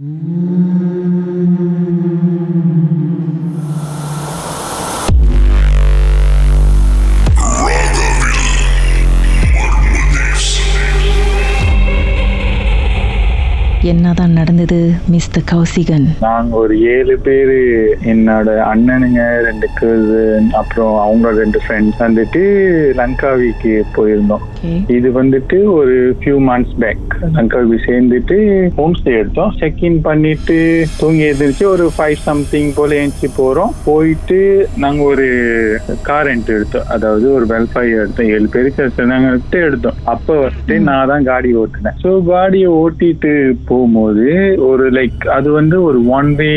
Mm-hmm. என்னதான் நடந்தது mister Kausikan நாங்க ஒரு ஏழு பேரு என்னோட அண்ணனுங்க ரெண்டு கர்சன் அப்புறம் அவங்க ரெண்டு ஃப்ரெண்ட்ஸ் வந்துட்டு லங்காவிக்கு போயிருந்தோம். இது வந்துட்டு ஒரு ஃபியூ மந்த்ஸ் பேக் லங்காவி சேர்ந்துட்டு ஹோம் ஸ்டே எடுத்தோம். செக் இன் பண்ணிட்டு தூங்கி எழுந்திரிச்சு ஒரு ஃபைவ் சம்திங் போல எழுந்துச்சு போறோம். போயிட்டு நாங்க ஒரு கார் ரெண்ட் எடுத்தோம். அதாவது ஒரு வெல்ஃபை எடுத்தோம். ஏழு பேருக்கு நாங்க எடுத்து எடுத்தோம். அப்ப வந்துட்டு நான் தான் காடி ஓட்டினேன். ஸோ காடியை ஓட்டிட்டு போகும்போது ஒரு லைக் அது வந்து ஒரு ஒன் வே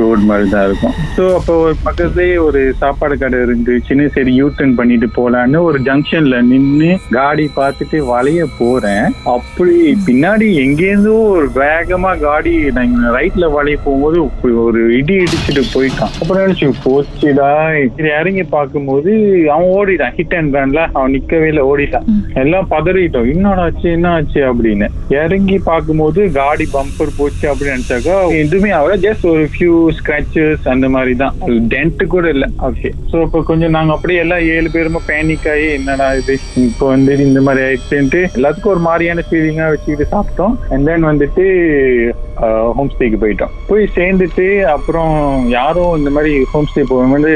ரோட் மாதிரி தான் இருக்கும். ஸோ அப்போ ஒரு பக்கத்துலேயே ஒரு சாப்பாடு கடை இருந்துச்சுன்னு சரி யூ டர்ன் பண்ணிட்டு போலான்னு ஒரு ஜங்ஷன்ல நின்று காடி பார்த்துட்டு வளைய போறேன். அப்படி பின்னாடி எங்கேருந்தோ ஒரு வேகமா காடி நாங்க ரைட்ல வளைய போகும்போது ஒரு இடி இடிச்சுட்டு போயிட்டான். அப்புறம் நினைச்சு போச்சுடா இது இறங்கி பார்க்கும்போது அவன் ஓடிட்டான். ஹிட் அண்ட் ரன்ல அவன் நிக்கவே இல்லை ஓடிட்டான். எல்லாம் பதறிட்டோம். என்னடா ஆச்சு என்ன ஆச்சு அப்படின்னு. இறங்கி பார்க்கும்போது காடி பம்பர் போச்சு அப்படின்னு நினைச்சாக்கா எதுவுமே ஆகல. ஜஸ்ட் ஒரு ஃபியூ ஸ்கிராச்சஸ் அந்த மாதிரி தான் டென்ட் கூட இல்லை. ஓகே ஸோ இப்போ கொஞ்சம் நாங்கள் அப்படியே எல்லாம் ஏழு பேருமே பேனிக் ஆகி என்னடா இது? இப்போ வந்து இந்த மாதிரி ஆயிடுச்சுன்ட்டு எல்லாத்துக்கும் ஒரு மாதிரியான ஃபீலிங்காக வச்சுக்கிட்டு சாப்பிட்டோம். அண்ட் தென் வந்துட்டு ஹோம் ஸ்டேக்கு போயிட்டோம். போய் சேர்ந்துட்டு அப்புறம் யாரும் இந்த மாதிரி ஹோம் ஸ்டே போகும்போது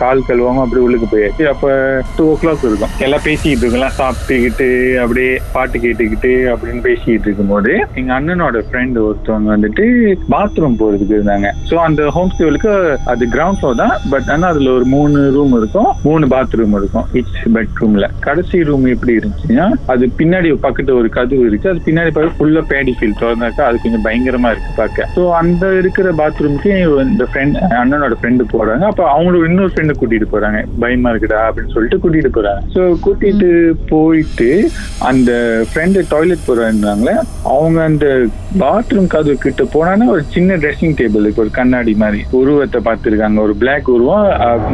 கால் கழுவாம அப்படி உள்ளுக்கு போயாச்சு. அப்போ டூ ஓ கிளாக் இருக்கும். எல்லாம் பேசிக்கிட்டு இருக்கலாம் சாப்பிட்டுக்கிட்டு அப்படியே பாட்டு கேட்டுக்கிட்டு அப்படின்னு பேசிக்கிட்டு இருக்கும்போது எங்க அண்ணனோட ஃப்ரெண்ட் ஒருத்தவங்க வந்துட்டு பாத்ரூம் போறதுக்கு இருந்தாங்க. ஸோ அந்த ஹோம் ஸ்டேவுக்கு அது கிரவுண்ட் ஃப்ளோர் தான். பட் ஆனால் அதுல ஒரு மூணு ரூம் இருக்கும். மூணு பாத்ரூம் இருக்கும் இச் பெட்ரூம்ல கடைசி ரூம் எப்படி இருந்துச்சுன்னா அது பின்னாடி பக்கத்து ஒரு கதவு இருக்கு. அது பின்னாடி பார்க்க ஃபுல்லா பேடி ஃபீல் திறந்தாக்கா அது கொஞ்சம் பயங்கரமா இருக்கு பார்க்க. ஸோ அந்த இருக்கிற பாத்ரூம்க்கு இந்த ஃப்ரெண்ட் அண்ணனோட ஃப்ரெண்டு போறாங்க. அப்ப அவங்களோட இன்னொரு ஃப்ரெண்டு கூட்டிட்டு போறாங்க. பயமா இருக்குடா அப்படின்னு சொல்லிட்டு கூட்டிட்டு போறாங்க. ஸோ கூட்டிட்டு போயிட்டு அந்த ஃப்ரெண்டு டாய்லெட் போறாங்களே அவங்க அந்த பாத்ரூம் கதவு கிட்ட போனானே ஒரு சின்ன ட்ரெஸ்ஸிங் டேபிள் இப்போ ஒரு கண்ணாடி மாதிரி. உருவத்தை பார்த்துருக்காங்க. ஒரு பிளாக் உருவம்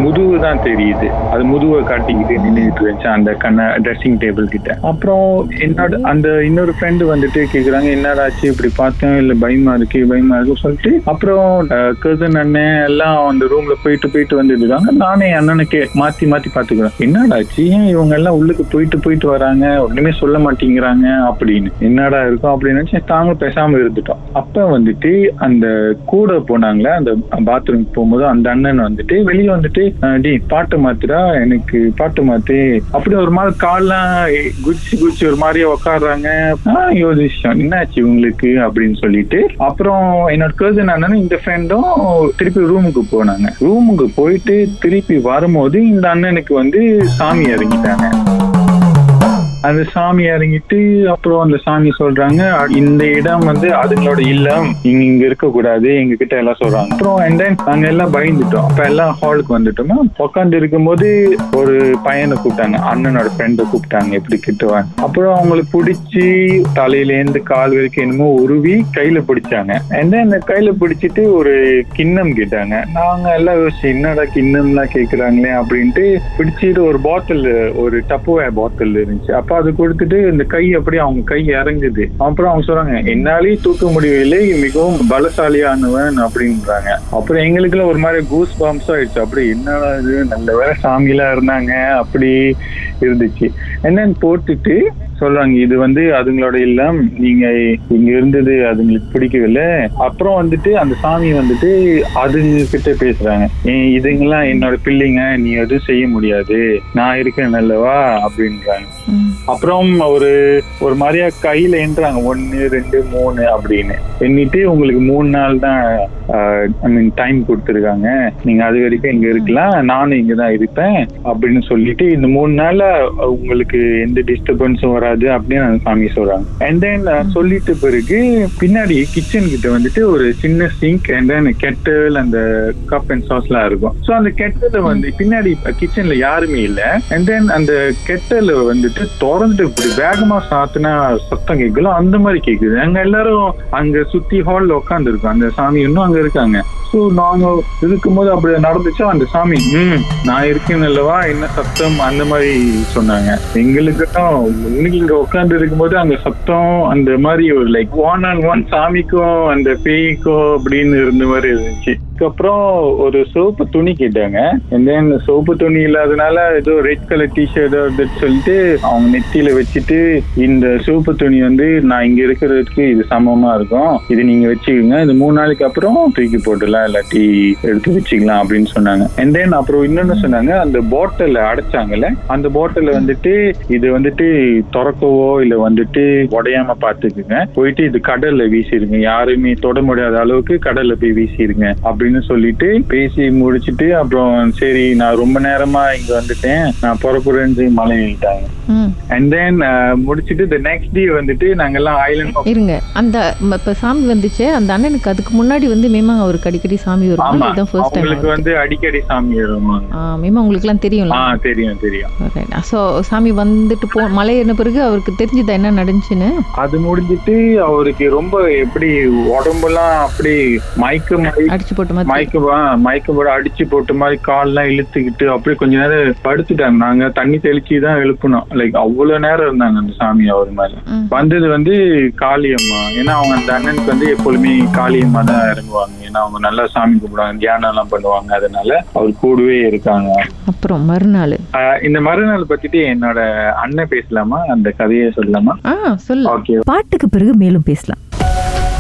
முதுகு தான் தெரியுது. அது முதுவை காட்டிக்கிட்டு நின்றுட்டு வச்சு அந்த கண்ண ட்ரெஸ்ஸிங் டேபிள் கிட்ட. அப்புறம் என்னோட அந்த இன்னொரு ஃப்ரெண்டு வந்துட்டு கேட்குறாங்க என்னடாச்சு இப்படி பார்த்தேன் இல்லை பயமா இருக்கு பயமா இருக்கு சொல்லிட்டு அப்புறம் கசன் அண்ணன் எல்லாம் அந்த ரூம்ல போயிட்டு போயிட்டு வந்துட்டு நானே என் அண்ணனுக்கு மாத்தி மாத்தி பாத்துக்கிறேன். என்னடா ஏன் இவங்க எல்லாம் உள்ளுக்கு போயிட்டு போயிட்டு வராங்க? ஒண்ணுமே சொல்ல மாட்டேங்கிறாங்க அப்படின்னு. என்னடா இருக்கும்? அப்படின்னு நினைச்சு தாங்களும் பேசாம இருந்துட்டோம். அப்ப வந்துட்டு அந்த கூட போனாங்களே அந்த பாத்ரூம் போகும்போது அந்த அண்ணன் வந்துட்டு வெளியே வந்துட்டு டி பாட்டு மாத்திரா எனக்கு பாட்டு மாத்தி. அப்படி ஒரு மாதிரி கால்லாம் குச்சி குச்சி ஒரு மாதிரியே உட்காடுறாங்க யோசிச்சோம் என்னாச்சு உங்களுக்கு அப்படின்னு சொல்லிட்டு அப்புறம் என்னோட கர்சன் அண்ணனும் இந்த ஃப்ரெண்டும் திருப்பி ரூமுக்கு போனாங்க. ரூமுக்கு போயிட்டு திருப்பி வரும்போது இந்த அண்ணனுக்கு வந்து சாமி இறங்கிட்டாங்க. அந்த சாமி இறங்கிட்டு அப்புறம் அந்த சாமி சொல்றாங்க இந்த இடம் வந்து அதுங்களோட இல்லம். இங்க இங்க இருக்க கூடாது எங்க கிட்ட எல்லாம் சொல்றாங்க. அப்புறம் அண்ட் தென் நாங்க எல்லாம் பயந்துட்டோம். அப்ப எல்லாம் ஹாலுக்கு வந்துட்டோமா? உட்காந்து இருக்கும்போது ஒரு பையனை கூப்பிட்டாங்க. அண்ணனோட ஃப்ரெண்டை கூப்பிட்டாங்க எப்படி கிட்டுவாங்க அப்புறம் அவங்களுக்கு பிடிச்சி தலையில இருந்து கால் வரைக்கும் என்னமோ உருவி கையில பிடிச்சாங்க. அண்ட் தென் கையில பிடிச்சிட்டு ஒரு கிண்ணம் கேட்டாங்க. நாங்க எல்லாம் யோசிச்சு என்னடா கிண்ணம்லாம் கேக்குறாங்களே? அப்படின்ட்டு பிடிச்சிட்டு ஒரு பாட்டில் ஒரு டப்புவே பாட்டில் இருந்துச்சு. அப்ப அது கொடுத்துட்டு இந்த கை அப்படியே அவங்க கை இறங்குது. அப்புறம் அவங்க சொல்றாங்க என்னாலே தூக்க முடியவில்லை மிகவும் பலசாலியானவன் அப்படின்றாங்க. அப்புறம் எங்களுக்குலாம் ஒரு மாதிரி கூஸ் பாம்ஸ் ஆயிடுச்சு. அப்படி என்னடா இது நல்ல வேலை சாமிலாம் இருந்தாங்க அப்படி இருந்துச்சு. என்னன்னு போட்டுட்டு சொல்றாங்க இது வந்து அதுங்களோட இல்லம் நீங்க இங்க இருந்தது அதுங்களுக்கு பிடிக்கவில்லை. அப்புறம் வந்துட்டு அந்த சாமி வந்துட்டு அதுங்க கிட்ட பேசுறாங்க இதுங்கெல்லாம் என்னோட பிள்ளைங்க நீ எதுவும் செய்ய முடியாது. நான் இருக்கேன் நல்லவா? அப்படின்றாங்க. அப்புறம் ஒரு ஒரு மாதிரியா கையில எண்ணுறாங்க ஒன்னு ரெண்டு மூணு அப்படின்னு. எண்ணிட்டு உங்களுக்கு மூணு நாள் தான் ஐ மீன் டைம் கொடுத்துருக்காங்க. நீங்க அது வரைக்கும் இங்க இருக்கலாம். நானும் இங்க தான் இருப்பேன் அப்படின்னு சொல்லிட்டு இந்த மூணு நாள்ல உங்களுக்கு எந்த டிஸ்டர்பன்ஸும் வராது அப்படின்னு அந்த சாமி சொல்றாங்க. அண்ட் தென் சொல்லிட்டு பிறகு பின்னாடி கிச்சன் கிட்ட வந்துட்டு ஒரு சின்ன சிங்க் அண்ட் தென் கெட்டல் அந்த கப் அண்ட் சாஸ் எல்லாம் இருக்கும். ஸோ அந்த கெட்டல வந்து பின்னாடி கிச்சன்ல யாருமே இல்ல. அண்ட் தென் அந்த கெட்டல வந்துட்டு திறந்துட்டு இப்படி வேகமா சாத்தினா சத்தம் கேட்கல? அந்த மாதிரி கேக்குது. அங்க எல்லாரும் அங்க சுத்தி ஹால்ல உட்காந்து இருக்கோம் அந்த சாமி இன்னும் அங்க இருக்காங்க. சோ நாங்க இருக்கும்போது அப்படி நடந்துச்சா? அந்த சாமி ம் நான் இருக்கேன் அல்லவா? என்ன சத்தம்? அந்த மாதிரி சொன்னாங்க. எங்களுக்கும் இன்னைக்கு இங்க உட்கார்ந்து இருக்கும்போது அங்க சத்தம் அந்த மாதிரி ஒரு லைக் ஒன் அண்ட் ஒன் சாமிக்கும் அந்த பேய்க்கும் அப்படின்னு இருந்த மாதிரி இருந்துச்சு. அதுக்கப்புறம் ஒரு சோப்பு துணி கேட்டாங்க. சோப்பு துணி இல்லாதனால ஏதோ ரெட் கலர் டிஷர்ட் சொல்லிட்டு அவங்க நெத்தியில வச்சுட்டு இந்த சிவப்பு துணி வந்து நான் இங்க இருக்கிறதுக்கு இது சமமா இருக்கும். இது நீங்க வச்சுக்கோங்க. இது மூணு நாளைக்கு அப்புறம் தூக்கி போட்டுலாம் இல்லாட்டி எடுத்து வச்சுக்கலாம் அப்படின்னு சொன்னாங்க. அண்ட் தென் அப்புறம் இன்னொன்னு சொன்னாங்க அந்த பாட்டில் அடைச்சாங்கல்ல அந்த பாட்டில் வந்துட்டு இது வந்துட்டு திறக்கவோ இல்ல வந்துட்டு உடையாம பாத்துக்குங்க போயிட்டு இது கடல்ல வீசிருங்க யாருமே தொட முடியாத அளவுக்கு கடல்ல போய் வீசிருங்க அப்படின்னு சொல்லிட்டு பேசி முடிச்சிட்டு அப்புறம் சரி நான் ரொம்ப நேரமா இங்க வந்துட்டேன். நான் புறப்புறேன்னு மலை எழுதிட்டாங்க அண்ட் தென் முடிச்சிட்டு த நெக்ஸ்ட் டே வந்துட்டு நாங்கெல்லாம் ஐலண்ட் இருங்க. அந்த இப்ப சாமி வந்துச்சு. அந்த அண்ணனுக்கு அதுக்கு முன்னாடி வந்து மேமா அவருக்கு அடிக்கடி சாமி வரும்? இதுதான் ஃபர்ஸ்ட் டைம் வந்து அடிக்கடி சாமி வருவாங்க மேமா உங்களுக்கு எல்லாம் தெரியும்ல? ஆ தெரியும் தெரியும். ஸோ சாமி வந்துட்டு போ மலை ஏறின பிறகு அவருக்கு தெரிஞ்சுதா என்ன நடந்துச்சுன்னு? அது முடிஞ்சிட்டு அவருக்கு ரொம்ப எப்படி உடம்பெல்லாம் அப்படி மயக்கம் அடிச்சு போட்ட மாதிரி மயக்க மயக்க போட அடிச்சு போட்ட மாதிரி கால்லாம் இழுத்துக்கிட்டு அப்படியே கொஞ்ச நேரம் படுத்துட்டாங்க. நாங்க தண்ணி தெளிச்சு தான் எழுப்பணும் லைக் அவ்வளவு நேரம் இருந்தாங்க அந்த சாமி அவர் மேல. ம். வந்தது வந்து காளியம்மா. ஏன்னா அவங்க அந்த அண்ணனுக்கு வந்து எப்பொழுதுமே காளியம்மா தான் இறங்குவாங்க. ஏன்னா அவங்க நல்லா சாமி கும்பிடுவாங்க தியானம் எல்லாம் பண்ணுவாங்க. அதனால அவர் கூடவே இருக்காங்க. அப்புறம் மறுநாள். ஆஹ் இந்த மறுநாள் பத்திட்டு என்னோட அண்ணன் பேசலாமா? அந்த கதையை சொல்லலாமா? ஆ சொல்லு. ஓகே பாட்டுக்கு பிறகு மேலும் பேசலாம்.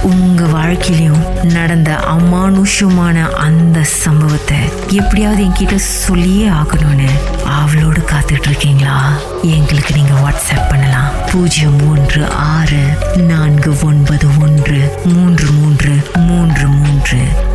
உங்க வாழ்க்கையிலும் நடந்த அமானுஷமான அந்த சம்பவத்தை எப்படியாவது என்கிட்ட சொல்லியே ஆகணும்னு அவளோடு காத்துட்டு இருக்கீங்களா எங்களுக்கு நீங்க வாட்ஸ்அப் பண்ணலாம். பூஜ்ஜியம் ஒன்று ஆறு நான்கு ஒன்பது ஒன்று மூன்று மூன்று மூன்று